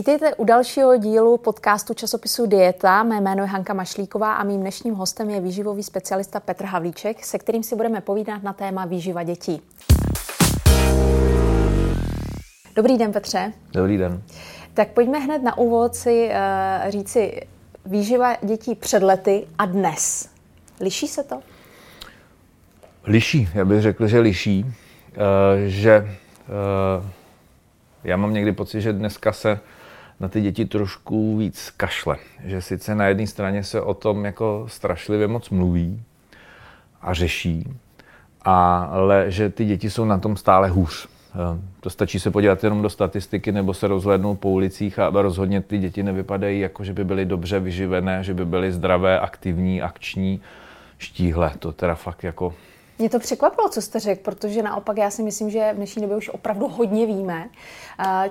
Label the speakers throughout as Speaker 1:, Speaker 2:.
Speaker 1: Vítejte u dalšího dílu podcastu časopisu Dieta. Mé jméno je Hanka Mašlíková a mým dnešním hostem je výživový specialista Petr Havlíček, se kterým si budeme povídat na téma výživa dětí. Dobrý den, Petře.
Speaker 2: Dobrý den.
Speaker 1: Tak pojďme hned na úvod si uh, říci výživa dětí před lety a dnes. Liší se to?
Speaker 2: Liší, já bych řekl, že liší. Uh, že uh, já mám někdy pocit, že dneska se na ty děti trošku víc kašle. Že sice na jedné straně se o tom jako strašlivě moc mluví a řeší, ale že ty děti jsou na tom stále hůř. Eh, to stačí se podívat jenom do statistiky nebo se rozhlednout po ulicích a rozhodně ty děti nevypadají jako, že by byly dobře vyživené, že by byly zdravé, aktivní, akční, štíhle. To teda fakt jako
Speaker 1: mě to překvapilo, co jste řekl, protože naopak já si myslím, že v dnešní době už opravdu hodně víme.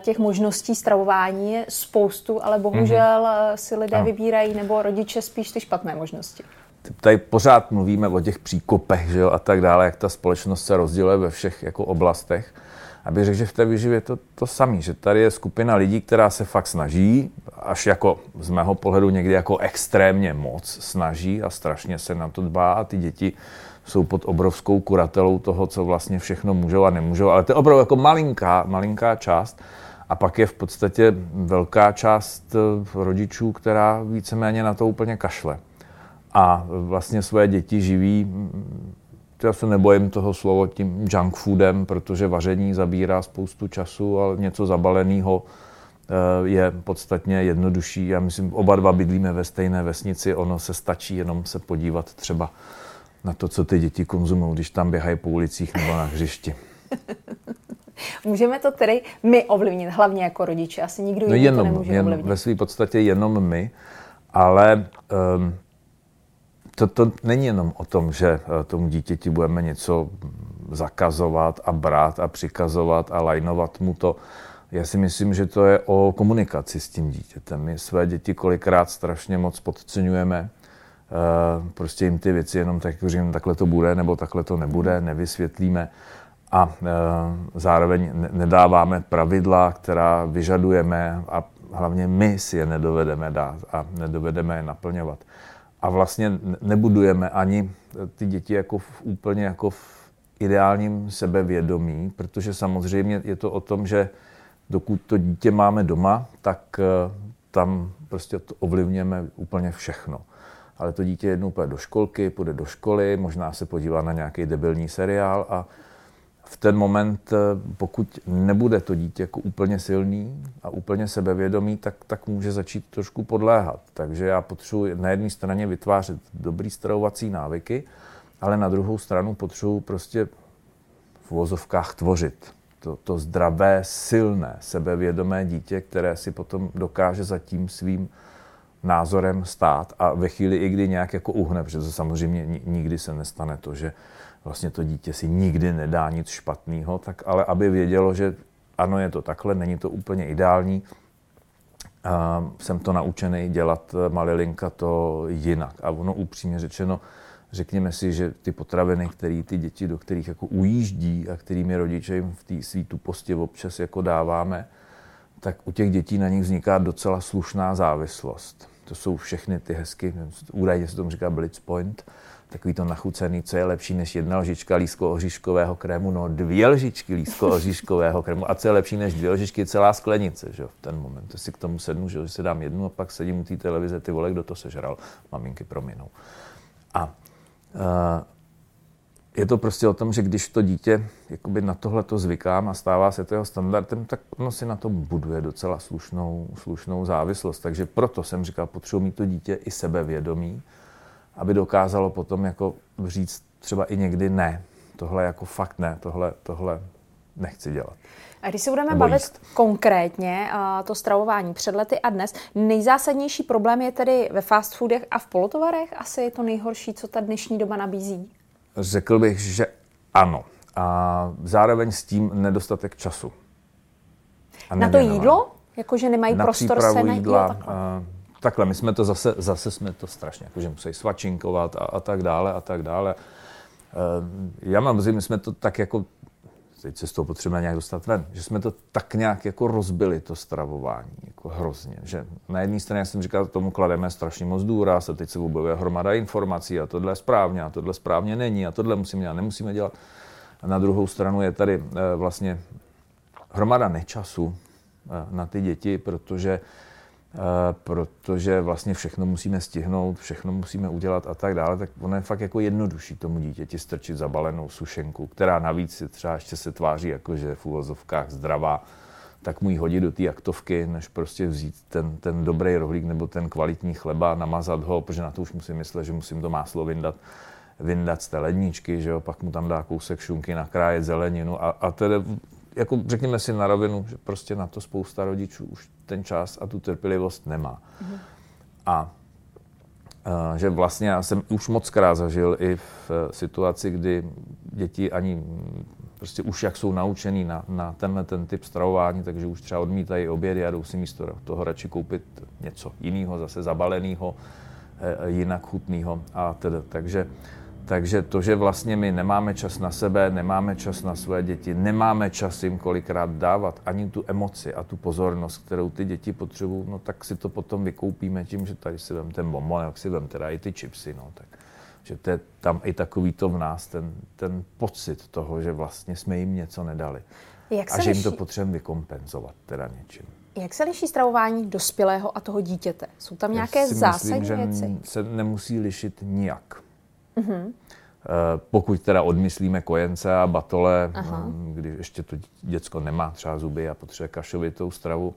Speaker 1: Těch možností stravování je spoustu, ale bohužel mm-hmm. si lidé no. vybírají nebo rodiče spíš ty špatné možnosti.
Speaker 2: Tady pořád mluvíme o těch příkopech že jo, a tak dále, jak ta společnost se rozděluje ve všech jako oblastech. Abych řekl, že v té výživě je to, to samé, že tady je skupina lidí, která se fakt snaží, až jako z mého pohledu někdy jako extrémně moc snaží a strašně se na to dbá a ty děti jsou pod obrovskou kuratelou toho, co vlastně všechno můžou a nemůžou, ale to je opravdu jako malinká, malinká část. A pak je v podstatě velká část eh, rodičů, která víceméně na to úplně kašle. A vlastně své děti živí, mm, já se nebojím toho slovo tím junk foodem, protože vaření zabírá spoustu času, ale něco zabaleného eh, je podstatně jednodušší. Já myslím, oba dva bydlíme ve stejné vesnici, ono se stačí jenom se podívat třeba na to, co ty děti konzumují, když tam běhají po ulicích nebo na hřišti.
Speaker 1: Můžeme to tedy my ovlivnit, hlavně jako rodiče. Asi nikdo no jiný jenom, to nemůže
Speaker 2: jen,
Speaker 1: ovlivnit.
Speaker 2: Ve své podstatě jenom my, ale um, to, to není jenom o tom, že eh, tomu dítěti budeme něco zakazovat a brát a přikazovat a lajnovat mu to. Já si myslím, že to je o komunikaci s tím dítětem. My své děti kolikrát strašně moc podceňujeme, prostě jim ty věci jenom tak jako říkám, takhle to bude nebo takhle to nebude, nevysvětlíme a eh, zároveň nedáváme pravidla, která vyžadujeme a hlavně my si je nedovedeme dát a nedovedeme je naplňovat. A vlastně nebudujeme ani ty děti jako v, úplně jako v ideálním sebevědomí, protože samozřejmě je to o tom, že dokud to dítě máme doma, tak eh, tam prostě to ovlivněme úplně všechno ale to dítě jednou půjde do školky, půjde do školy, možná se podívá na nějaký debilní seriál a v ten moment, eh, pokud nebude to dítě jako úplně silný a úplně sebevědomý, tak, tak může začít trošku podléhat. Takže já potřebuji na jedné straně vytvářet dobrý stravovací návyky, ale na druhou stranu potřebuji prostě v vozovkách tvořit. To, to zdravé, silné, sebevědomé dítě, které si potom dokáže za tím svým názorem stát a ve chvíli, i kdy nějak jako uhne, protože to samozřejmě nikdy se nestane to, že vlastně to dítě si nikdy nedá nic špatného, tak ale aby vědělo, že ano, je to takhle, není to úplně ideální, a jsem to naučený dělat malilinka to jinak. A ono upřímně řečeno, řekněme si, že ty potraviny, které ty děti, do kterých jako ujíždí a kterými rodiče jim v té svý tuposti občas jako dáváme, tak u těch dětí na nich vzniká docela slušná závislost. To jsou všechny ty hezky, údajně se tomu říká blitz point, takový to nachucený, co je lepší než jedna lžička lísko oříškového krému, no dvě lžičky lísko oříškového krému a co je lepší než dvě lžičky, celá sklenice, že v ten moment. To si k tomu sednu, že si dám jednu a pak sedím u té televize, ty vole, kdo to sežral, maminky prominou. A uh, je to prostě o tom, že když to dítě jakoby na tohle to zvykám a stává se to jeho standardem, tak ono si na tom buduje docela slušnou, slušnou závislost. Takže proto jsem říkal, potřebuji mít to dítě i sebevědomí, aby dokázalo potom jako říct třeba i někdy ne. Tohle jako fakt ne, tohle, tohle nechci dělat.
Speaker 1: A když se budeme Nebo bavit jíst. konkrétně, to stravování před lety a dnes, nejzásadnější problém je tedy ve fast foodech a v polotovarech? Asi je to nejhorší, co ta dnešní doba nabízí?
Speaker 2: Řekl bych, že ano. A zároveň s tím nedostatek času.
Speaker 1: A na to jídlo? Jakože nemají na prostor se najít jídla,
Speaker 2: takhle. Uh, takhle, my jsme to zase, zase jsme to strašně, jakože musí svačinkovat a, a tak dále a tak dále. Uh, já mám my jsme to tak jako teď se z toho potřebujeme nějak dostat ven. Že jsme to tak nějak jako rozbili, to stravování, jako hrozně. Že na jedné straně, jsem říkal, tomu klademe strašně moc důraz a teď se objevuje hromada informací a tohle je správně a tohle správně není a tohle musíme dělat, nemusíme dělat. A na druhou stranu je tady eh, vlastně hromada nečasu eh, na ty děti, protože protože vlastně všechno musíme stihnout, všechno musíme udělat a tak dále, tak ono je fakt jako jednodušší tomu dítěti strčit zabalenou sušenku, která navíc si třeba ještě se tváří jako, že je v úvozovkách zdravá, tak mu ji hodit do té aktovky, než prostě vzít ten, ten dobrý rohlík nebo ten kvalitní chleba, namazat ho, protože na to už musím myslet, že musím to máslo vyndat, vyndat z té ledničky, že jo, pak mu tam dá kousek šunky, nakrájet zeleninu a, a tedy jako řekněme si na rovinu, že prostě na to spousta rodičů už ten čas a tu trpělivost nemá. Mm. A že vlastně já jsem už moc krát zažil i v e, situaci, kdy děti ani prostě už jak jsou naučený na, na tenhle ten typ stravování, takže už třeba odmítají obědy a jdou si místo toho radši koupit něco jiného, zase zabaleného, e, jinak chutného. A teda, takže takže to, že vlastně my nemáme čas na sebe, nemáme čas na své děti, nemáme čas jim kolikrát dávat ani tu emoci a tu pozornost, kterou ty děti potřebují, no tak si to potom vykoupíme tím, že tady si vem ten bonbon, jak si vem teda i ty chipsy, no tak. Že to je tam i takový to v nás, ten, ten pocit toho, že vlastně jsme jim něco nedali. Jak a že jim to potřebujeme vykompenzovat teda něčím.
Speaker 1: Jak se liší stravování dospělého a toho dítěte? Jsou tam nějaké zásadní
Speaker 2: myslím,
Speaker 1: věci?
Speaker 2: že se nemusí lišit nijak. Mm-hmm. Pokud teda odmyslíme kojence a batole, Aha. Mm, kdy ještě to děcko nemá třeba zuby a potřebuje kašovitou stravu.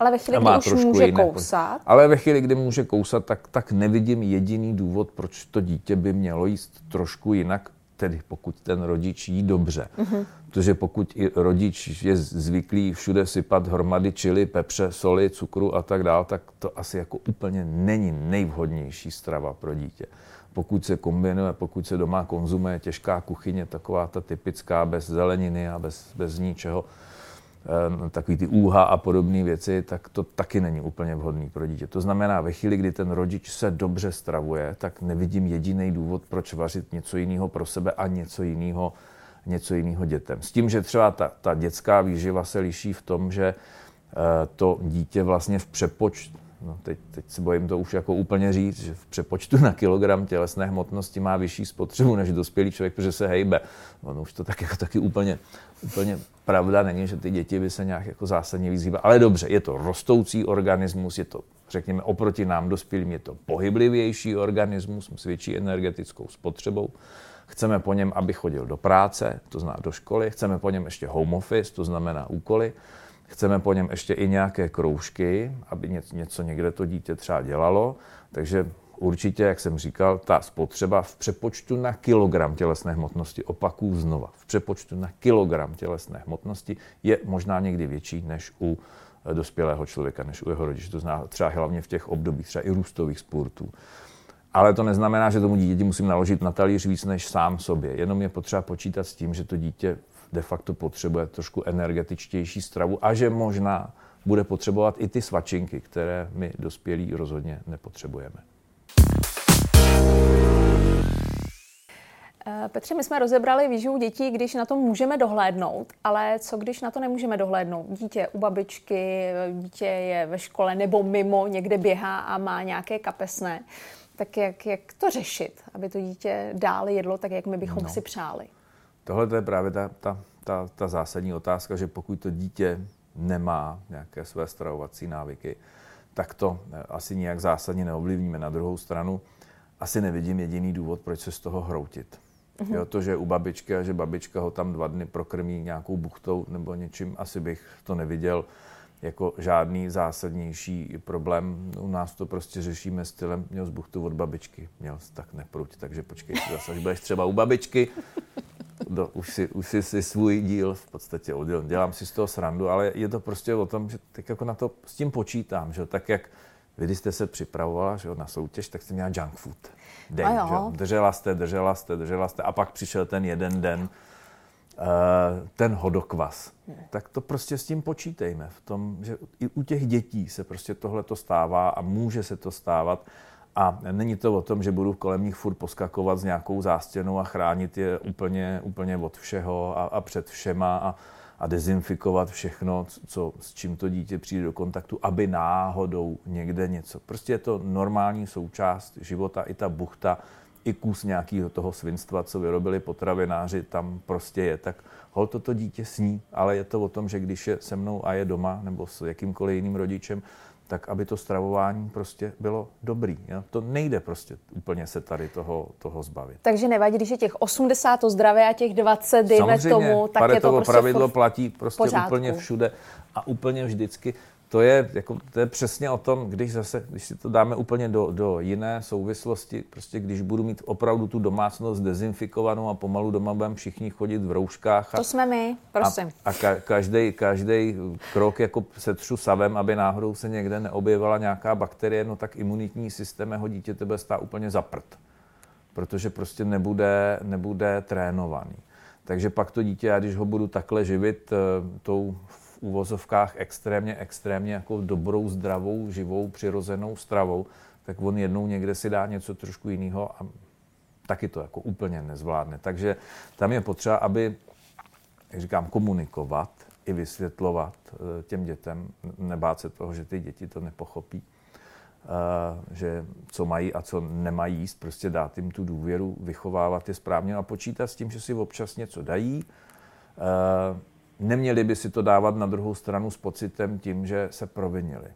Speaker 1: Ale ve chvíli, kdy už může jiné, kousat?
Speaker 2: Ale ve chvíli, kdy může kousat, tak, tak nevidím jediný důvod, proč to dítě by mělo jíst trošku jinak, tedy pokud ten rodič jí dobře. Mm-hmm. Protože pokud i rodič je zvyklý všude sypat hromady čili, pepře, soli, cukru a tak dále, tak to asi jako úplně není nejvhodnější strava pro dítě pokud se kombinuje, pokud se doma konzumuje těžká kuchyně, taková ta typická, bez zeleniny a bez, bez ničeho, eh, takový ty úha a podobné věci, tak to taky není úplně vhodný pro dítě. To znamená, ve chvíli, kdy ten rodič se dobře stravuje, tak nevidím jediný důvod, proč vařit něco jiného pro sebe a něco jiného něco jiného dětem. S tím, že třeba ta, ta dětská výživa se liší v tom, že eh, to dítě vlastně v přepočtu, no teď, teď se bojím to už jako úplně říct, že v přepočtu na kilogram tělesné hmotnosti má vyšší spotřebu než dospělý člověk, protože se hejbe. Ono už to tak jako taky úplně, úplně pravda není, že ty děti by se nějak jako zásadně vyzývaly. Ale dobře, je to rostoucí organismus, je to, řekněme, oproti nám dospělým, je to pohyblivější organismus s větší energetickou spotřebou. Chceme po něm, aby chodil do práce, to znamená do školy, chceme po něm ještě home office, to znamená úkoly Chceme po něm ještě i nějaké kroužky, aby něco někde to dítě třeba dělalo. Takže určitě, jak jsem říkal, ta spotřeba v přepočtu na kilogram tělesné hmotnosti, opakuju znova, v přepočtu na kilogram tělesné hmotnosti je možná někdy větší než u eh, dospělého člověka, než u jeho rodiče. To znamená třeba hlavně v těch obdobích třeba i růstových sportů. Ale to neznamená, že tomu dítě musím naložit na talíř víc než sám sobě. Jenom je potřeba počítat s tím, že to dítě de facto potřebuje trošku energetičtější stravu a že možná bude potřebovat i ty svačinky, které my dospělí rozhodně nepotřebujeme.
Speaker 1: Eh, Petře, my jsme rozebrali výživu dětí, když na to můžeme dohlédnout, ale co když na to nemůžeme dohlédnout? Dítě u babičky, dítě je ve škole nebo mimo, někde běhá a má nějaké kapesné. Tak jak, jak to řešit, aby to dítě dál jedlo tak, jak my bychom no. si přáli?
Speaker 2: Tohle je právě ta, ta, ta, ta zásadní otázka, že pokud to dítě nemá nějaké své stravovací návyky, tak to eh, asi nijak zásadně neovlivníme. Na druhou stranu asi nevidím jediný důvod, proč se z toho hroutit. Mm-hmm. Jo, to, že u babičky a že babička ho tam dva dny prokrmí nějakou buchtou nebo něčím, asi bych to neviděl jako žádný zásadnější problém. U nás to prostě řešíme stylem, měl z buchtu od babičky, měl tak nepruť, takže počkej, zase, až budeš třeba u babičky, do, už, si, už si, si svůj díl v podstatě odděl. Dělám si z toho srandu, ale je to prostě o tom, že tak jako na to s tím počítám, že tak jak vy, když jste se připravovala že na soutěž, tak jste měla junk food. Den, že? Držela jste, držela jste, držela jste a pak přišel ten jeden den, uh, ten hodokvas. Tak to prostě s tím počítejme. V tom, že i u těch dětí se prostě tohle to stává a může se to stávat A není to o tom, že budu kolem nich furt poskakovat s nějakou zástěnou a chránit je úplně, úplně od všeho a, a před všema a, a dezinfikovat všechno, co, s čím to dítě přijde do kontaktu, aby náhodou někde něco. Prostě je to normální součást života, i ta buchta, i kus nějakého toho svinstva, co vyrobili potravináři, tam prostě je. Tak hol toto dítě sní, ale je to o tom, že když je se mnou a je doma nebo s jakýmkoliv jiným rodičem, tak aby to stravování prostě bylo dobrý. Jo? To nejde prostě úplně se tady toho, toho zbavit.
Speaker 1: Takže nevadí, když je těch 80 to zdravé a těch 20, dejme
Speaker 2: Samozřejmě,
Speaker 1: tomu, tak je to prostě
Speaker 2: pravidlo platí prostě pořádku. úplně všude a úplně vždycky to je, jako, to je přesně o tom, když zase, když si to dáme úplně do, do jiné souvislosti, prostě když budu mít opravdu tu domácnost dezinfikovanou a pomalu doma budeme všichni chodit v rouškách. A,
Speaker 1: to jsme my, prosím.
Speaker 2: A, a ka, každý, každý krok jako setřu savem, aby náhodou se někde neobjevila nějaká bakterie, no tak imunitní systém mého dítě tebe stá úplně zaprt. Protože prostě nebude, nebude trénovaný. Takže pak to dítě, já když ho budu takhle živit uh, úvozovkách extrémně, extrémně jako dobrou, zdravou, živou, přirozenou stravou, tak on jednou někde si dá něco trošku jiného a taky to jako úplně nezvládne. Takže tam je potřeba, aby, jak říkám, komunikovat i vysvětlovat eh, těm dětem, nebát se toho, že ty děti to nepochopí, eh, že co mají a co nemají jíst, prostě dát jim tu důvěru, vychovávat je správně a počítat s tím, že si občas něco dají, eh, neměli by si to dávat na druhou stranu s pocitem tím, že se provinili.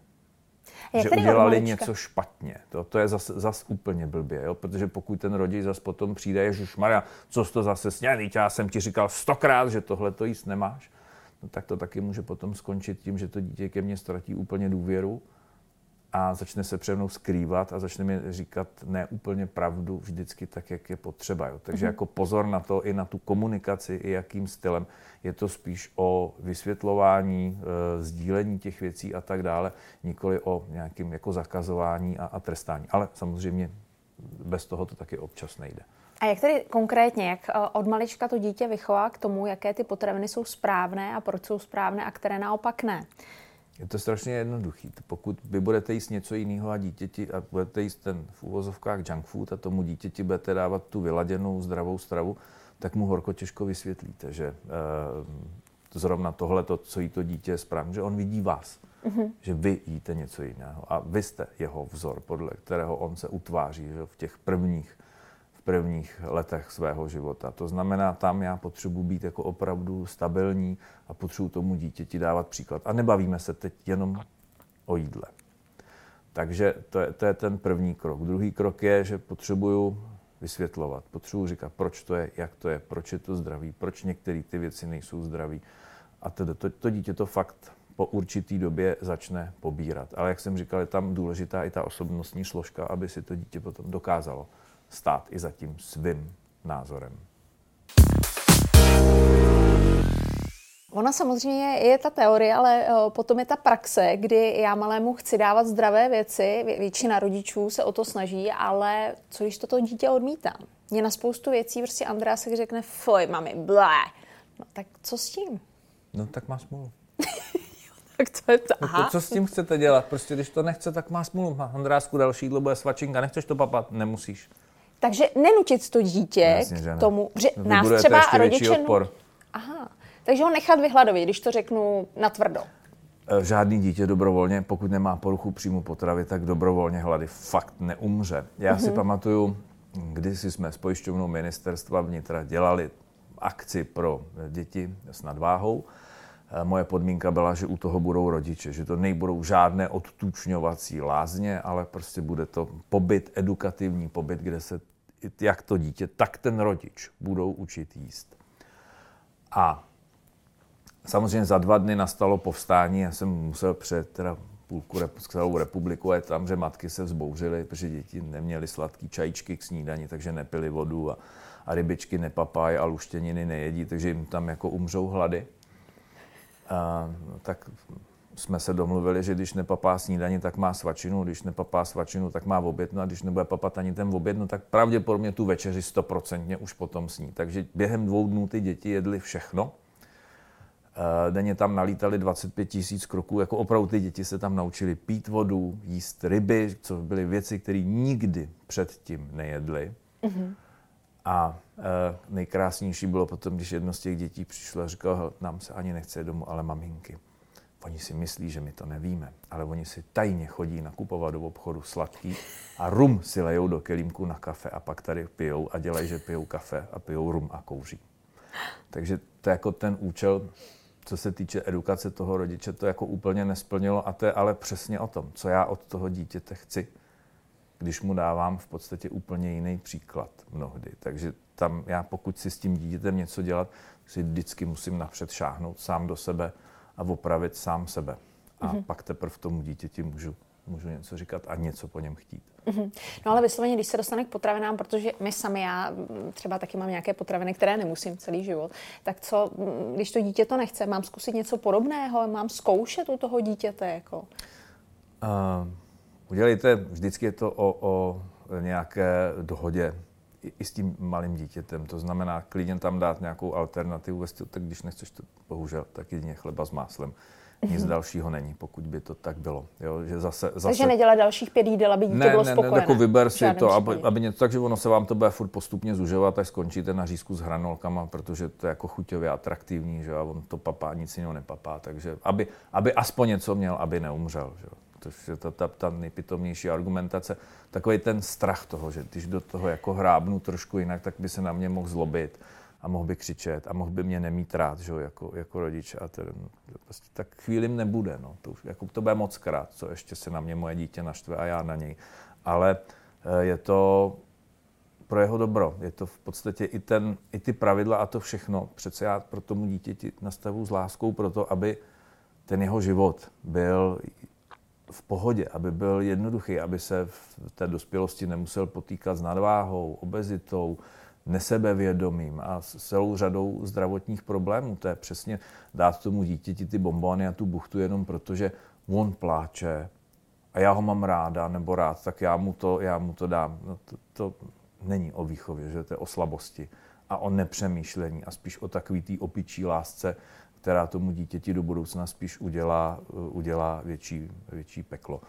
Speaker 2: Jak že udělali něco špatně. To, to je zase zas úplně blbě, jo? protože pokud ten rodič zase potom přijde, Ježíš Maria, co jsi to zase sněl, já jsem ti říkal stokrát, že tohle to jíst nemáš, no, tak to taky může potom skončit tím, že to dítě ke mně ztratí úplně důvěru a začne se přede mnou skrývat a začne mi říkat ne úplně pravdu vždycky tak, jak je potřeba. Jo. Takže mm-hmm. jako pozor na to, i na tu komunikaci, i jakým stylem. Je to spíš o vysvětlování, e, sdílení těch věcí a tak dále, nikoli o nějakým jako zakazování a, a trestání. Ale samozřejmě bez toho to taky občas nejde.
Speaker 1: A jak tedy konkrétně, jak eh, od malička to dítě vychová k tomu, jaké ty potraviny jsou správné a proč jsou správné a které naopak ne?
Speaker 2: Je to strašně jednoduchý. Pokud vy budete jíst něco jiného a dítěti a budete jíst ten v úvozovkách junk food a tomu dítěti budete dávat tu vyladěnou zdravou stravu, tak mu horko těžko vysvětlíte, že e, zrovna tohle, to, co jí to dítě je správně, že on vidí vás, mm-hmm. že vy jíte něco jiného a vy jste jeho vzor, podle kterého on se utváří že v těch prvních prvních letech svého života. To znamená, tam já potřebuji být jako opravdu stabilní a potřebuji tomu dítěti dávat příklad. A nebavíme se teď jenom o jídle. Takže to je, to je ten první krok. Druhý krok je, že potřebuju vysvětlovat. Potřebuji říkat, proč to je, jak to je, proč je to zdravý, proč některé ty věci nejsou zdraví. A tedy to, to dítě to fakt po určitý době začne pobírat. Ale jak jsem říkal, je tam důležitá i ta osobnostní složka, aby si to dítě potom dokázalo stát i za tím svým názorem.
Speaker 1: Ona samozřejmě je ta teorie, ale eh, potom je ta praxe, kdy já malému chci dávat zdravé věci, většina rodičů se o to snaží, ale co když toto dítě odmítá? Mě na spoustu věcí prostě Andrea se řekne, fuj, mami, blé. No tak co s tím?
Speaker 2: No tak má smůlu.
Speaker 1: tak to je to,
Speaker 2: no, to, co s tím chcete dělat? Prostě když to nechce, tak má smůlu. Má Andrásku další jídlo bude svačinka, nechceš to papat? Nemusíš.
Speaker 1: Takže nenutit to dítě no, Jasně, k tomu, že nás třeba rodiče...
Speaker 2: Odpor.
Speaker 1: Aha, takže ho nechat vyhladovit, když to řeknu natvrdo.
Speaker 2: E, žádný dítě dobrovolně, pokud nemá poruchu příjmu potravy, tak dobrovolně hlady fakt neumře. Já mm-hmm. si mhm. pamatuju, když jsme s pojišťovnou ministerstva vnitra dělali akci pro děti s nadváhou. E, moje podmínka byla, že u toho budou rodiče, že to nejbudou žádné odtučňovací lázně, ale prostě bude to pobyt, edukativní pobyt, kde se jak to dítě, tak ten rodič budou učit jíst. A samozřejmě za dva dny nastalo povstání, já jsem musel před teda půlku celou republiku je tam, že matky se vzbouřily, protože děti neměly sladký čajíčky k snídani, takže nepili vodu a, a rybičky nepapaj a luštěniny nejedí, takže jim tam jako umřou hlady. A, tak jsme se domluvili, že když nepapá snídaní, tak má svačinu, když nepapá svačinu, tak má oběd, no a když nebude papat ani ten oběd, no tak pravděpodobně tu večeři stoprocentně už potom sní. Takže během dvou dnů ty děti jedly všechno Eh, denně tam nalítali 25 tisíc kroků, jako opravdu ty děti se tam naučili pít vodu, jíst ryby, co byly věci, které nikdy předtím nejedly. Mm-hmm. A e, nejkrásnější bylo potom, když jedno z těch dětí přišlo a říkalo, nám se ani nechce domů, ale maminky. Oni si myslí, že my to nevíme, ale oni si tajně chodí nakupovat do obchodu sladký a rum si lejou do kelímku na kafe a pak tady pijou a dělají, že pijou kafe a pijou rum a kouří. Takže to je jako ten účel, co se týče edukace toho rodiče, to jako úplně nesplnilo a to je ale přesně o tom, co já od toho dítěte chci, když mu dávám v podstatě úplně jiný příklad mnohdy. Takže tam já, pokud si s tím dítětem něco dělat, si vždycky musím napřed šáhnout sám do sebe a opravit sám sebe. A mm-hmm. pak teprve tomu dítěti můžu, můžu něco říkat a něco po něm chtít.
Speaker 1: Mm-hmm. No ale vysloveně, když se dostane k potravinám, protože my sami, já třeba taky mám nějaké potraviny, které nemusím celý život, tak co, když to dítě to nechce, mám zkusit něco podobného, mám zkoušet u toho dítěte? Jako? Uh,
Speaker 2: udělejte, vždycky je to o, o nějaké dohodě i, s tím malým dítětem. To znamená, klidně tam dát nějakou alternativu, tak když nechceš to, bohužel, tak jedině chleba s máslem nic dalšího není, pokud by to tak bylo. Jo, že zase, zase...
Speaker 1: Takže nedělat dalších pět jídel, aby dítě
Speaker 2: ne,
Speaker 1: bylo
Speaker 2: ne,
Speaker 1: spokojené.
Speaker 2: Ne, jako vyber si to, aby, aby něco, takže ono se vám to bude furt postupně zužovat, až skončíte na řízku s hranolkama, protože to je jako chuťově atraktivní, že a on to papá, nic jiného nepapá, takže aby, aby aspoň něco měl, aby neumřel. Že? To je ta, ta, ta nejpitomnější argumentace. Takový ten strach toho, že když do toho jako hrábnu trošku jinak, tak by se na mě mohl zlobit a mohl by křičet a mohl by mě nemít rád, že, jako, jako rodič. A ten, prostě tak chvílim nebude. No. To, jako, to bude moc krát, co ještě se na mě moje dítě naštve a já na něj. Ale eh, je to pro jeho dobro. Je to v podstatě i, ten, i ty pravidla a to všechno. Přece já pro tomu dítěti nastavu s láskou pro to, aby ten jeho život byl v pohodě, aby byl jednoduchý, aby se v té dospělosti nemusel potýkat s nadváhou, obezitou, nesebevědomým a s celou řadou zdravotních problémů. To je přesně dát tomu dítěti ty bombony a tu buchtu jenom proto, že on pláče a já ho mám ráda nebo rád, tak já mu to, já mu to dám. No to, to není o výchově, že to je o slabosti a o nepřemýšlení a spíš o takový té opičí lásce, která tomu dítěti do budoucna spíš udělá, udělá větší, větší peklo.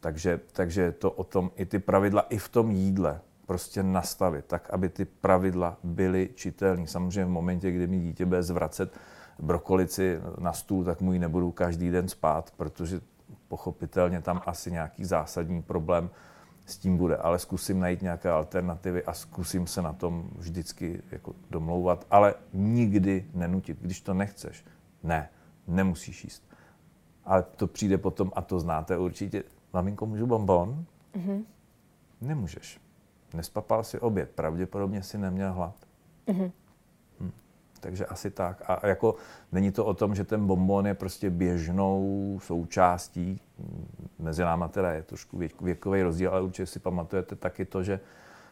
Speaker 2: Takže, takže to o tom i ty pravidla i v tom jídle prostě nastavit, tak aby ty pravidla byly čitelné. Samozřejmě v momentě, kdy mi dítě bude zvracet brokolici na stůl, tak mu ji nebudu každý den spát, protože pochopitelně tam asi nějaký zásadní problém s tím bude, ale zkusím najít nějaké alternativy a zkusím se na tom vždycky jako domlouvat, ale nikdy nenutit. Když to nechceš, ne, nemusíš jíst. Ale to přijde potom, a to znáte určitě, maminko, můžu bonbon? Mm-hmm. Nemůžeš. Nespapal si oběd, pravděpodobně si neměl hlad. Mm-hmm. Hm. Takže asi tak. A jako není to o tom, že ten bonbon je prostě běžnou součástí, mezi náma teda je trošku věk, věkový rozdíl, ale určitě si pamatujete taky to, že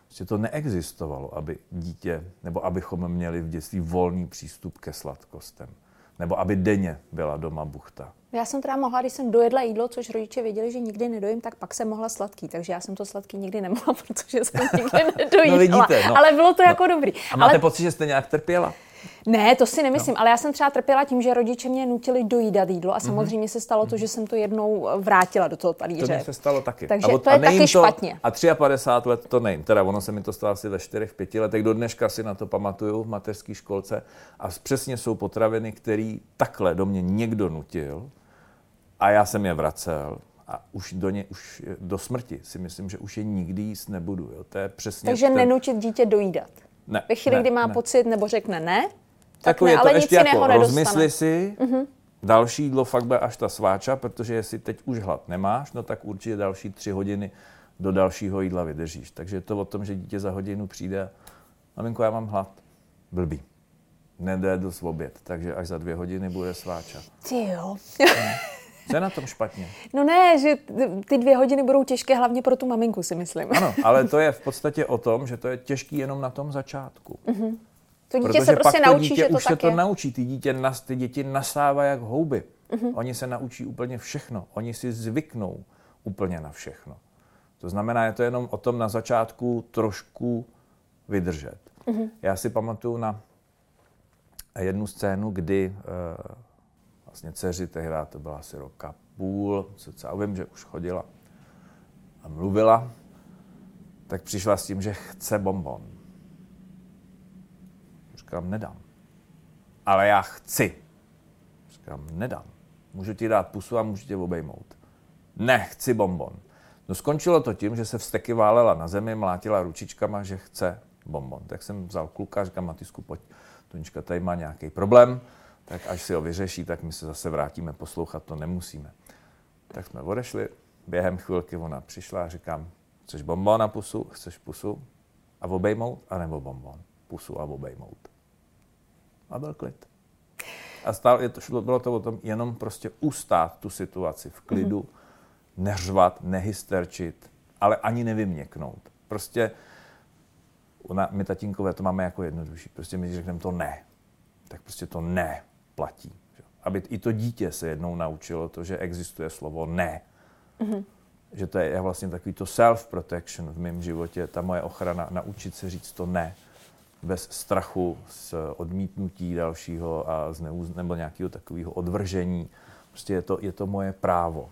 Speaker 2: prostě to neexistovalo, aby dítě, nebo abychom měli v dětství volný přístup ke sladkostem. Nebo aby denně byla doma buchta.
Speaker 1: Já jsem teda mohla, když jsem dojedla jídlo, což rodiče věděli, že nikdy nedojím, tak pak jsem mohla sladký. Takže já jsem to sladký nikdy nemohla, protože jsem nikdy nedojídala. no vidíte, no. Ale bylo to no. jako dobrý.
Speaker 2: A máte
Speaker 1: ale...
Speaker 2: pocit, že jste nějak trpěla?
Speaker 1: Ne, to si nemyslím, no. ale já jsem třeba trpěla tím, že rodiče mě nutili dojídat jídlo a mhm. samozřejmě mm-hmm. se stalo to, že jsem to jednou vrátila do toho talíře.
Speaker 2: To se stalo taky.
Speaker 1: Takže a od, to je taky to, špatně.
Speaker 2: A 53 let to nejím. Teda ono se mi to stalo asi ve 4-5 letech. Do dneška si na to pamatuju v mateřské školce. A přesně jsou potraviny, které takhle do mě někdo nutil a já jsem je vracel a už do, ně, už do smrti si myslím, že už je nikdy jíst nebudu. Jo. To je přesně
Speaker 1: Takže ten... nenučit dítě dojídat.
Speaker 2: Ne,
Speaker 1: Ve chvíli,
Speaker 2: ne,
Speaker 1: kdy má
Speaker 2: ne.
Speaker 1: pocit nebo řekne ne, tak, ne,
Speaker 2: je to
Speaker 1: ale
Speaker 2: ještě
Speaker 1: nic
Speaker 2: jako rozmysli si, uh-huh. další jídlo fakt bude až ta sváča, protože jestli teď už hlad nemáš, no tak určitě další tři hodiny do dalšího jídla vydržíš. Takže je to o tom, že dítě za hodinu přijde a maminko, já mám hlad. Blbý. Nedé dost oběd, takže až za dvě hodiny bude sváča.
Speaker 1: Ty jo.
Speaker 2: Co je na tom špatně?
Speaker 1: No ne, že ty dvě hodiny budou těžké hlavně pro tu maminku, si myslím.
Speaker 2: Ano, ale to je v podstatě o tom, že to je těžký jenom na tom začátku.
Speaker 1: Mm-hmm. To dítě Protože se prostě
Speaker 2: pak
Speaker 1: naučí,
Speaker 2: to dítě
Speaker 1: že to
Speaker 2: už
Speaker 1: tak
Speaker 2: se
Speaker 1: je.
Speaker 2: to naučí. Ty, dítě, ty děti nasávají jak houby. Mm-hmm. Oni se naučí úplně všechno. Oni si zvyknou úplně na všechno. To znamená, je to jenom o tom na začátku trošku vydržet. Mm-hmm. Já si pamatuju na jednu scénu, kdy vlastně dceři, tehdy to byla asi roka půl, co vím, že už chodila a mluvila, tak přišla s tím, že chce bonbon. Říkám, nedám. Ale já chci. Říkám, nedám. Můžu ti dát pusu a můžu tě obejmout. Ne, chci bonbon. No skončilo to tím, že se vsteky válela na zemi, mlátila ručičkama, že chce bonbon. Tak jsem vzal kluka, říkám, Matisku, pojď, Tonička tady má nějaký problém, tak až si ho vyřeší, tak my se zase vrátíme poslouchat, to nemusíme. Tak jsme odešli, během chvilky ona přišla a říkám, chceš bonbon na pusu, chceš pusu a obejmout, anebo bonbon, pusu a obejmout. A byl klid. A stále je to, šlo, bylo to o tom jenom prostě ustát tu situaci v klidu, mm-hmm. neřvat, nehysterčit, ale ani nevyměknout. Prostě ona, my tatínkové to máme jako jednodušší. Prostě my řekneme to ne, tak prostě to ne platí. Aby i to dítě se jednou naučilo to, že existuje slovo ne. Mm-hmm. Že to je vlastně takový to self-protection v mém životě, ta moje ochrana, naučit se říct to ne bez strachu z odmítnutí dalšího a z neúz, nebo nějakého takového odvržení. Prostě je to, je to moje právo.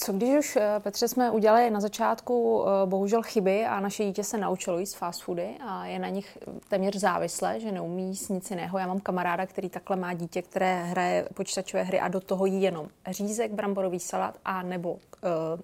Speaker 1: Co když už, eh, Petře, jsme udělali na začátku eh, bohužel chyby a naše dítě se naučilo jíst fast foody a je na nich téměř závislé, že neumí jíst nic jiného. Já mám kamaráda, který takhle má dítě, které hraje počítačové hry a do toho jí jenom řízek, bramborový salát a nebo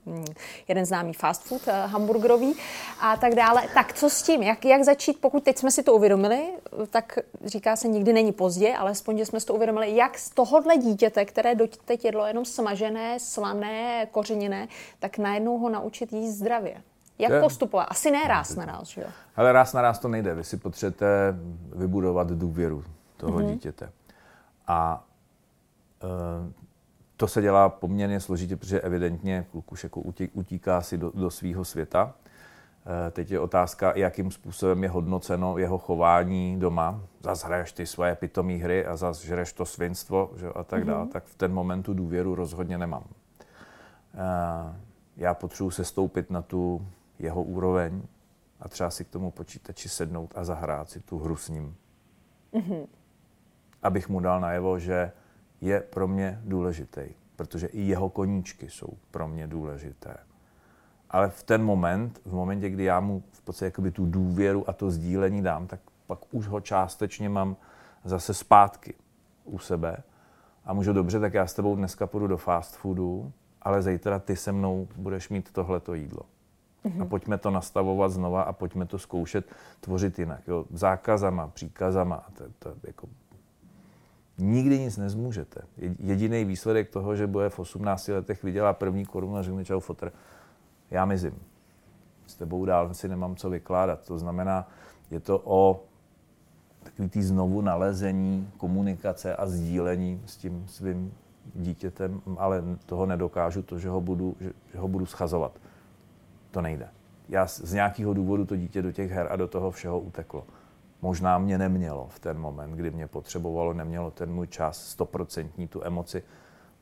Speaker 1: uh, jeden známý fast food, uh, hamburgerový a tak dále. Tak co s tím? Jak, jak začít, pokud teď jsme si to uvědomili, tak říká se nikdy není pozdě, ale aspoň, že jsme si to uvědomili, jak z tohohle dítěte, které teď jedlo jenom smažené, slané, zakořeněné, tak najednou ho naučit jíst zdravě. Jak je, postupovat? Asi ne ráz na ráz, že jo?
Speaker 2: Ale ráz na ráz to nejde. Vy si potřebujete vybudovat důvěru toho mm-hmm. dítěte. A e, to se dělá poměrně složitě, protože evidentně kluk už jako utíká si do, do svého světa. E, teď je otázka, jakým způsobem je hodnoceno jeho chování doma. Zas hraješ ty svoje pitomé hry a zas žereš to svinstvo že, a tak mm-hmm. dále. Tak v ten moment tu důvěru rozhodně nemám. Eh, já potřebuji se stoupit na tu jeho úroveň a třeba si k tomu počítači sednout a zahrát si tu hru s ním. Mm-hmm. Abych mu dal najevo, že je pro mě důležitý, protože i jeho koníčky jsou pro mě důležité. Ale v ten moment, v momentě, kdy já mu v podstatě jakoby tu důvěru a to sdílení dám, tak pak už ho částečně mám zase zpátky u sebe. A můžu dobře, tak já s tebou dneska půjdu do fast foodu ale zítra ty se mnou budeš mít tohleto jídlo. Mm-hmm. A pojďme to nastavovat znova a pojďme to zkoušet tvořit jinak. Jo? Zákazama, příkazama. To, to, jako, nikdy nic nezmůžete. Jediný výsledek toho, že bude v 18 letech vydělá první korunu a řekne čau fotr, já mizím. S tebou dál si nemám co vykládat. To znamená, je to o takový tý znovu nalezení, komunikace a sdílení s tím svým dítětem, ale toho nedokážu, to, že ho budu, že, ho budu schazovat. To nejde. Já z nějakého důvodu to dítě do těch her a do toho všeho uteklo. Možná mě nemělo v ten moment, kdy mě potřebovalo, nemělo ten můj čas, stoprocentní tu emoci,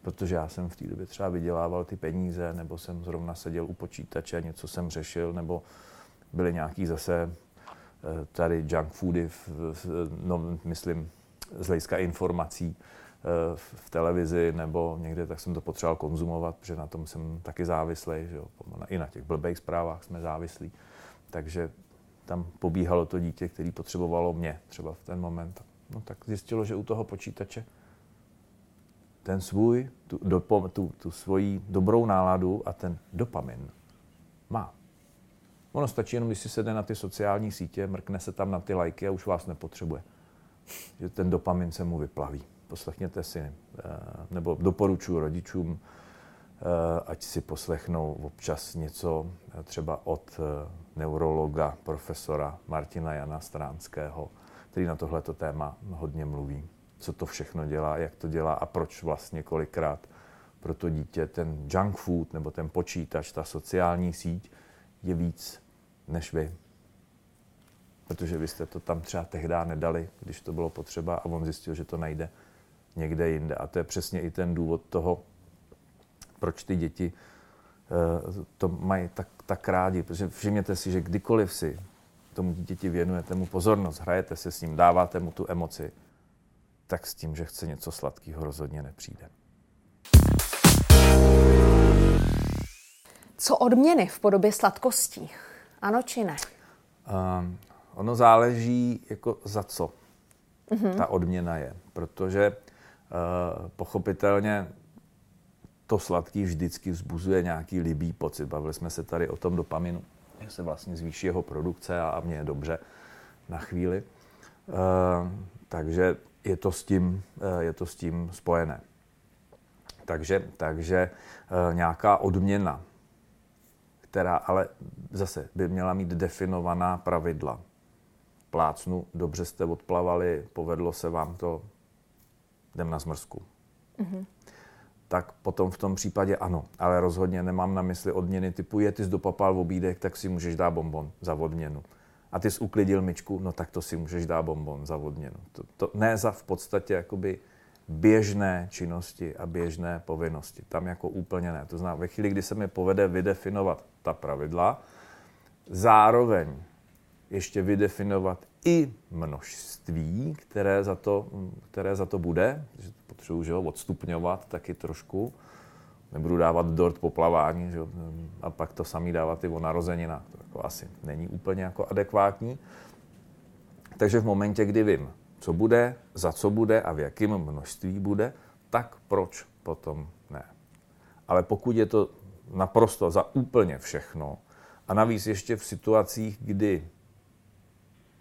Speaker 2: protože já jsem v té době třeba vydělával ty peníze, nebo jsem zrovna seděl u počítače, něco jsem řešil, nebo byly nějaký zase eh, tady junk foody, v, v, no, myslím, z hlediska informací, v televizi nebo někde, tak jsem to potřeboval konzumovat, protože na tom jsem taky závislý, že jo? i na těch blbých zprávách jsme závislí. Takže tam pobíhalo to dítě, který potřebovalo mě třeba v ten moment. No tak zjistilo, že u toho počítače ten svůj, tu, dopo, tu, tu svoji dobrou náladu a ten dopamin má. Ono stačí jenom, když si sedne na ty sociální sítě, mrkne se tam na ty lajky a už vás nepotřebuje. Že ten dopamin se mu vyplaví poslechněte si, eh, nebo doporučuji rodičům, eh, ať si poslechnou občas něco eh, třeba od neurologa, profesora Martina Jana Stránského, který na tohleto téma hodně mluví. Co to všechno dělá, jak to dělá a proč vlastně kolikrát pro to dítě ten junk food nebo ten počítač, ta sociální síť je víc než vy. Protože vy jste to tam třeba tehdy nedali, když to bylo potřeba a on zjistil, že to najde někde jinde. A to je přesně i ten důvod toho, proč ty děti eh, to mají tak, tak rádi. Protože všimněte si, že kdykoliv si tomu dítěti věnujete mu pozornost, hrajete se s ním, dáváte mu tu emoci, tak s tím, že chce něco sladkého, rozhodně nepřijde.
Speaker 1: Co odměny v podobě sladkostí? Ano či ne?
Speaker 2: Um, ono záleží jako za co mm-hmm. ta odměna je, protože pochopitelně to sladký vždycky vzbuzuje nějaký libý pocit. Bavili jsme se tady o tom dopaminu, že se vlastně zvýší jeho produkce a, a mně je dobře na chvíli. Uh, takže je to s tím, uh, je to s tím spojené. Takže, takže nějaká odměna, která ale zase by měla mít definovaná pravidla. Plácnu, dobře jste odplavali, povedlo se vám to, jdem na zmrzku. Mm-hmm. Tak potom v tom případě ano, ale rozhodně nemám na mysli odměny typu je, ty jsi dopapal v obídek, tak si můžeš dát bonbon za odměnu. A ty jsi uklidil myčku, no tak to si můžeš dát bonbon za odměnu. To, to ne za v podstatě jakoby běžné činnosti a běžné povinnosti. Tam jako úplně ne. To znamená, ve chvíli, kdy se mi povede vydefinovat ta pravidla, zároveň ještě vydefinovat i množství, které za to, které za to bude, že potřebuji že ho, odstupňovat taky trošku. Nebudu dávat dort po plavání, že a pak to samý dávat i o narozeninách. To jako asi není úplně jako adekvátní. Takže v momentě, kdy vím, co bude, za co bude a v jakém množství bude, tak proč potom ne. Ale pokud je to naprosto za úplně všechno a navíc ještě v situacích, kdy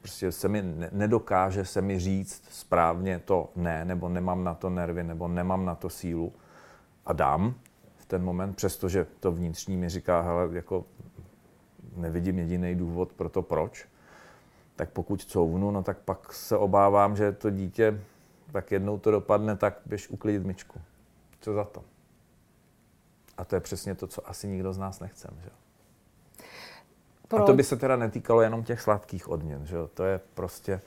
Speaker 2: prostě se mi nedokáže se mi říct správně to ne, nebo nemám na to nervy, nebo nemám na to sílu a dám v ten moment, přestože to vnitřní mi říká, hele, jako nevidím jediný důvod pro to proč, tak pokud couvnu, no tak pak se obávám, že to dítě, tak jednou to dopadne, tak běž uklidit myčku. Co za to? A to je přesně to, co asi nikdo z nás nechcem. Že? Pro... A to by se teda netýkalo jenom těch sladkých odměn, že jo? To je prostě...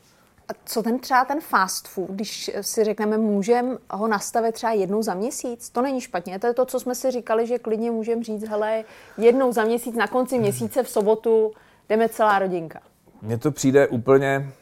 Speaker 1: A co ten třeba ten fast food, když si řekneme, můžeme ho nastavit třeba jednou za měsíc, to není špatně. To je to, co jsme si říkali, že klidně můžeme říct, hele, jednou za měsíc, na konci měsíce v sobotu jdeme celá rodinka.
Speaker 2: Mně to přijde úplně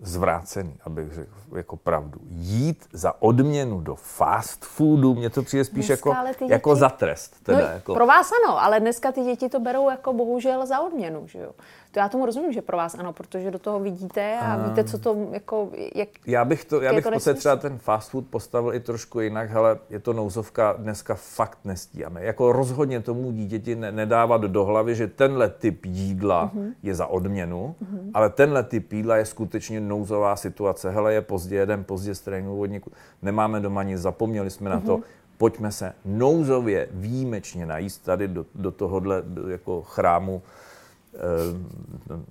Speaker 2: zvrácený, abych řekl jako pravdu. Jít za odměnu do fast foodu, mně to přijde spíš jako, děti... jako za trest. Teda,
Speaker 1: no,
Speaker 2: jako...
Speaker 1: Pro vás ano, ale dneska ty děti to berou jako bohužel za odměnu. Že jo? To já tomu rozumím, že pro vás ano, protože do toho vidíte a um, víte, co to jako... Jak,
Speaker 2: já bych, to, já bych to prostě třeba ten fast food postavil i trošku jinak, ale je to nouzovka, dneska fakt nestíháme. Jako rozhodně tomu dítěti ne, nedávat do hlavy, že tenhle typ jídla uh-huh. je za odměnu, uh-huh. ale tenhle typ jídla je skutečně nouzová situace. Hele, je pozdě, jeden pozdě z tréninku, nemáme doma nic, zapomněli jsme uh-huh. na to, mhm. pojďme se nouzově výjimečně najíst tady do, do tohohle jako chrámu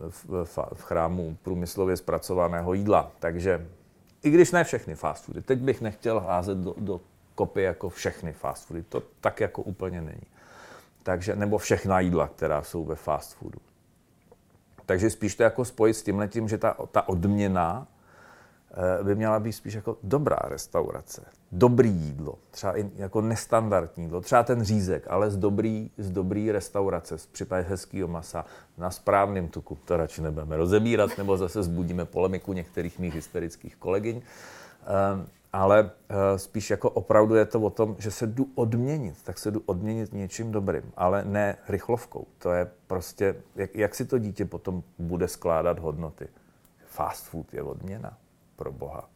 Speaker 2: v, v chrámu průmyslově zpracovaného jídla. Takže i když ne všechny fast foody, teď bych nechtěl házet do, do kopy jako všechny fast foody, to tak jako úplně není. Takže, nebo všechna jídla, která jsou ve fast foodu. Takže spíš to jako spojit s tím letím, že ta, ta odměna Eh, by měla být spíš jako dobrá restaurace, dobrý jídlo, třeba i jako nestandardní jídlo, třeba ten řízek, ale z dobrý, z dobrý restaurace, z případě hezkého masa, na správném tuku. To radši nebudeme rozebírat, nebo zase zbudíme polemiku některých mých hysterických kolegyň. Eh, ale eh, spíš jako opravdu je to o tom, že se jdu odměnit, tak se jdu odměnit něčím dobrým, ale ne rychlovkou. To je prostě, jak, jak si to dítě potom bude skládat hodnoty. Fast food je odměna pro boha.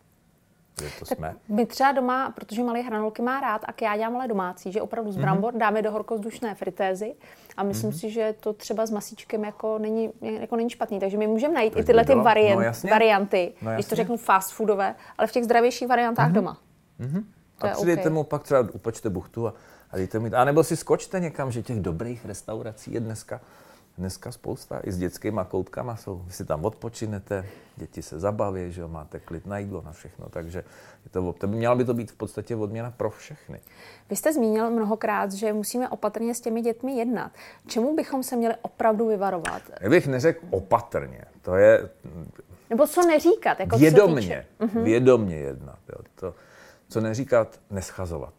Speaker 2: To tak jsme.
Speaker 1: My třeba doma, protože malý hranolky má rád, a já dělám ale domácí, že opravdu z mhm. brambor mm-hmm. dáme do horkozdušné fritézy a myslím mm-hmm. si, že to třeba s masíčkem jako není, jako není špatný. Takže my můžeme najít to i tyhle ty variant, no, varianty, no, když to řeknu fast foodové, ale v těch zdravějších variantách mm-hmm. doma.
Speaker 2: Mm-hmm. To a přidejte okay. mu pak třeba, upečte buchtu a, a dejte mi, a nebo si skočte někam, že těch dobrých restaurací je dneska dneska spousta, i s dětskýma koutkama jsou. Vy si tam odpočinete, děti se zabaví, že jo, máte klid na jídlo, na všechno, takže je to, to by, měla by to být v podstatě odměna pro všechny.
Speaker 1: Vy jste zmínil mnohokrát, že musíme opatrně s těmi dětmi jednat. Čemu bychom se měli opravdu vyvarovat?
Speaker 2: Já bych neřekl opatrně, to je...
Speaker 1: Nebo co neříkat? Jako
Speaker 2: vědomně, co mhm. vědomně jednat. Jo. To, co neříkat, neschazovat.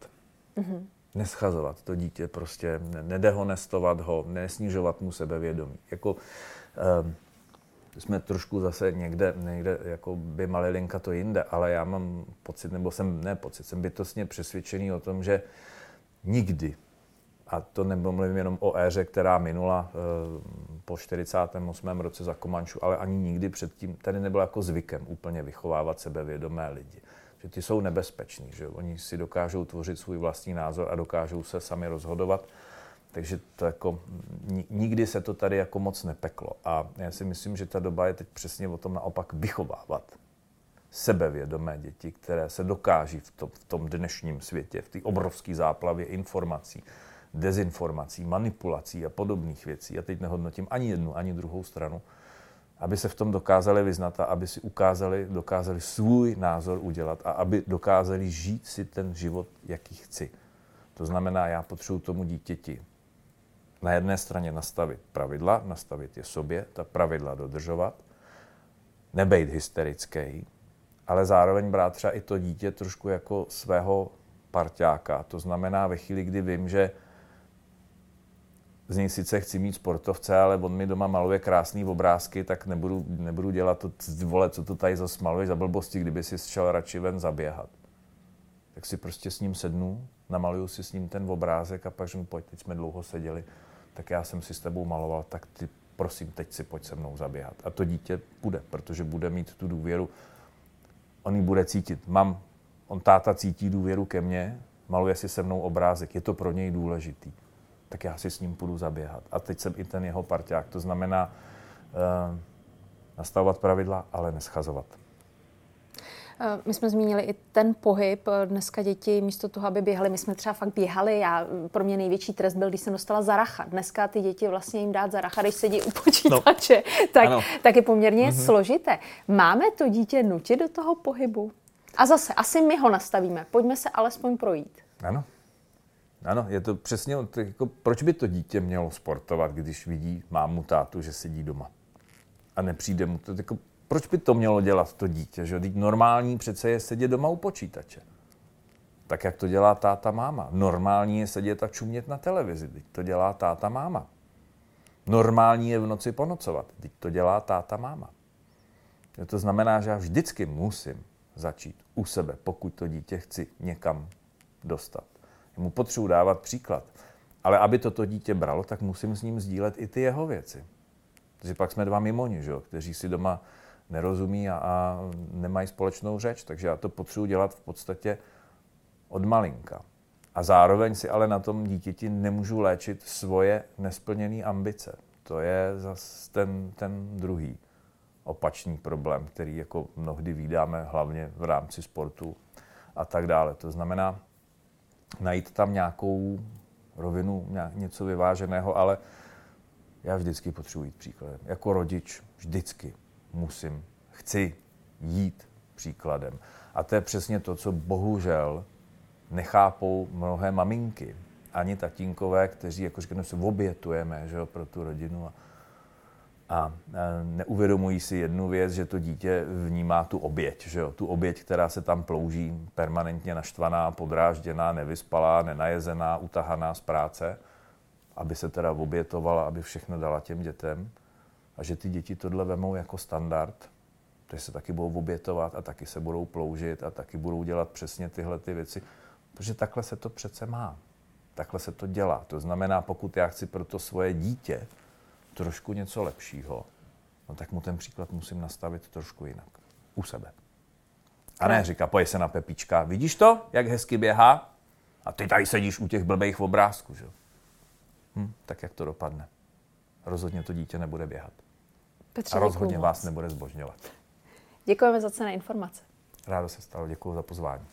Speaker 2: Uh-huh neschazovat to dítě, prostě nedehonestovat ho, nesnižovat mu sebevědomí. Jako, um, jsme trošku zase někde, někde jako by malilinka to jinde, ale já mám pocit, nebo jsem, ne pocit, jsem bytostně přesvědčený o tom, že nikdy, a to nemluvím jenom o éře, která minula e, po 48. roce za Komanču, ale ani nikdy předtím, tady nebylo jako zvykem úplně vychovávat sebevědomé lidi. Že ty jsou nebezpeční, že oni si dokážou tvořit svůj vlastní názor a dokážou se sami rozhodovat takže to jako, nikdy se to tady jako moc nepeklo. A já si myslím, že ta doba je teď přesně o tom naopak vychovávat sebevědomé děti, které se dokáží v, to, v tom dnešním světě, v té obrovské záplavě informací, dezinformací, manipulací a podobných věcí. Já teď nehodnotím ani jednu, ani druhou stranu, aby se v tom dokázali vyznat a aby si ukázali, dokázali svůj názor udělat a aby dokázali žít si ten život, jaký chci. To znamená, já potřebuji tomu dítěti na jedné straně nastavit pravidla, nastavit je sobě, ta pravidla dodržovat, nebejt hysterický, ale zároveň brát třeba i to dítě trošku jako svého parťáka. To znamená ve chvíli, kdy vím, že z něj sice chci mít sportovce, ale on mi doma maluje krásné obrázky, tak nebudu, nebudu dělat to, vole, co to tady zase maluješ za blbosti, kdyby si šel radši ven zaběhat. Tak si prostě s ním sednu, namaluju si s ním ten obrázek a pak řeknu, pojď, teď jsme dlouho seděli, tak já jsem si s tebou maloval, tak ty prosím, teď si pojď se mnou zaběhat. A to dítě bude, protože bude mít tu důvěru. On ji bude cítit. Mám, on táta cítí důvěru ke mně, maluje si se mnou obrázek, je to pro něj důležitý. Tak já si s ním půjdu zaběhat. A teď jsem i ten jeho parťák. To znamená uh, nastavovat pravidla, ale neschazovat.
Speaker 1: Eh, my jsme zmínili i ten pohyb. Eh, dneska děti místo toho, aby běhali, my jsme třeba fakt běhali. Já, pro mě největší trest byl, když jsem dostala zaracha. Dneska ty děti vlastně jim dát zaracha, když sedí u počítače, no. tak, tak je poměrně mm-hmm. složité. Máme to dítě nutit do toho pohybu? A zase, asi my ho nastavíme. Pojďme se alespoň projít.
Speaker 2: Ano. Ano, je to přesně, jako, proč by to dítě mělo sportovat, když vidí mámu, tátu, že sedí doma? A nepřijde mu to, jako, proč by to mělo dělat to dítě? Že? Teď normální přece je sedět doma u počítače. Tak jak to dělá táta máma. Normální je sedět a čumět na televizi. Teď to dělá táta máma. Normální je v noci ponocovat. Teď to dělá táta máma. To znamená, že já vždycky musím začít u sebe, pokud to dítě chci někam dostat. Mu potřebuji dávat příklad. Ale aby toto dítě bralo, tak musím s ním sdílet i ty jeho věci. Takže pak jsme dva mimoni, že kteří si doma nerozumí a, a nemají společnou řeč, takže já to potřebuji dělat v podstatě od malinka. A zároveň si ale na tom dítěti nemůžu léčit svoje nesplněné ambice. To je zase ten, ten druhý opačný problém, který jako mnohdy vydáme hlavně v rámci sportu a tak dále. To znamená najít tam nějakou rovinu, něco vyváženého, ale já vždycky potřebuji jít příkladem. Jako rodič vždycky musím, chci jít příkladem. A to je přesně to, co bohužel nechápou mnohé maminky, ani tatínkové, kteří jako říkají, se obětujeme že jo, pro tu rodinu. A, a neuvědomují si jednu věc, že to dítě vnímá tu oběť, že jo? tu oběť, která se tam plouží permanentně naštvaná, podrážděná, nevyspalá, nenajezená, utahaná z práce, aby se teda obětovala, aby všechno dala těm dětem a že ty děti tohle vemou jako standard, že se taky budou obětovat a taky se budou ploužit a taky budou dělat přesně tyhle ty věci. Protože takhle se to přece má. Takhle se to dělá. To znamená, pokud já chci pro to svoje dítě trošku něco lepšího, no tak mu ten příklad musím nastavit trošku jinak. U sebe. A ne říká, pojď se na Pepička, vidíš to, jak hezky běhá? A ty tady sedíš u těch blbých obrázků, že? Hm, tak jak to dopadne? Rozhodně to dítě nebude běhat. Petře, a rozhodně vás nebude zbožňovat.
Speaker 1: Děkujeme za cené informace.
Speaker 2: Rádo se stalo, děkuji za pozvání.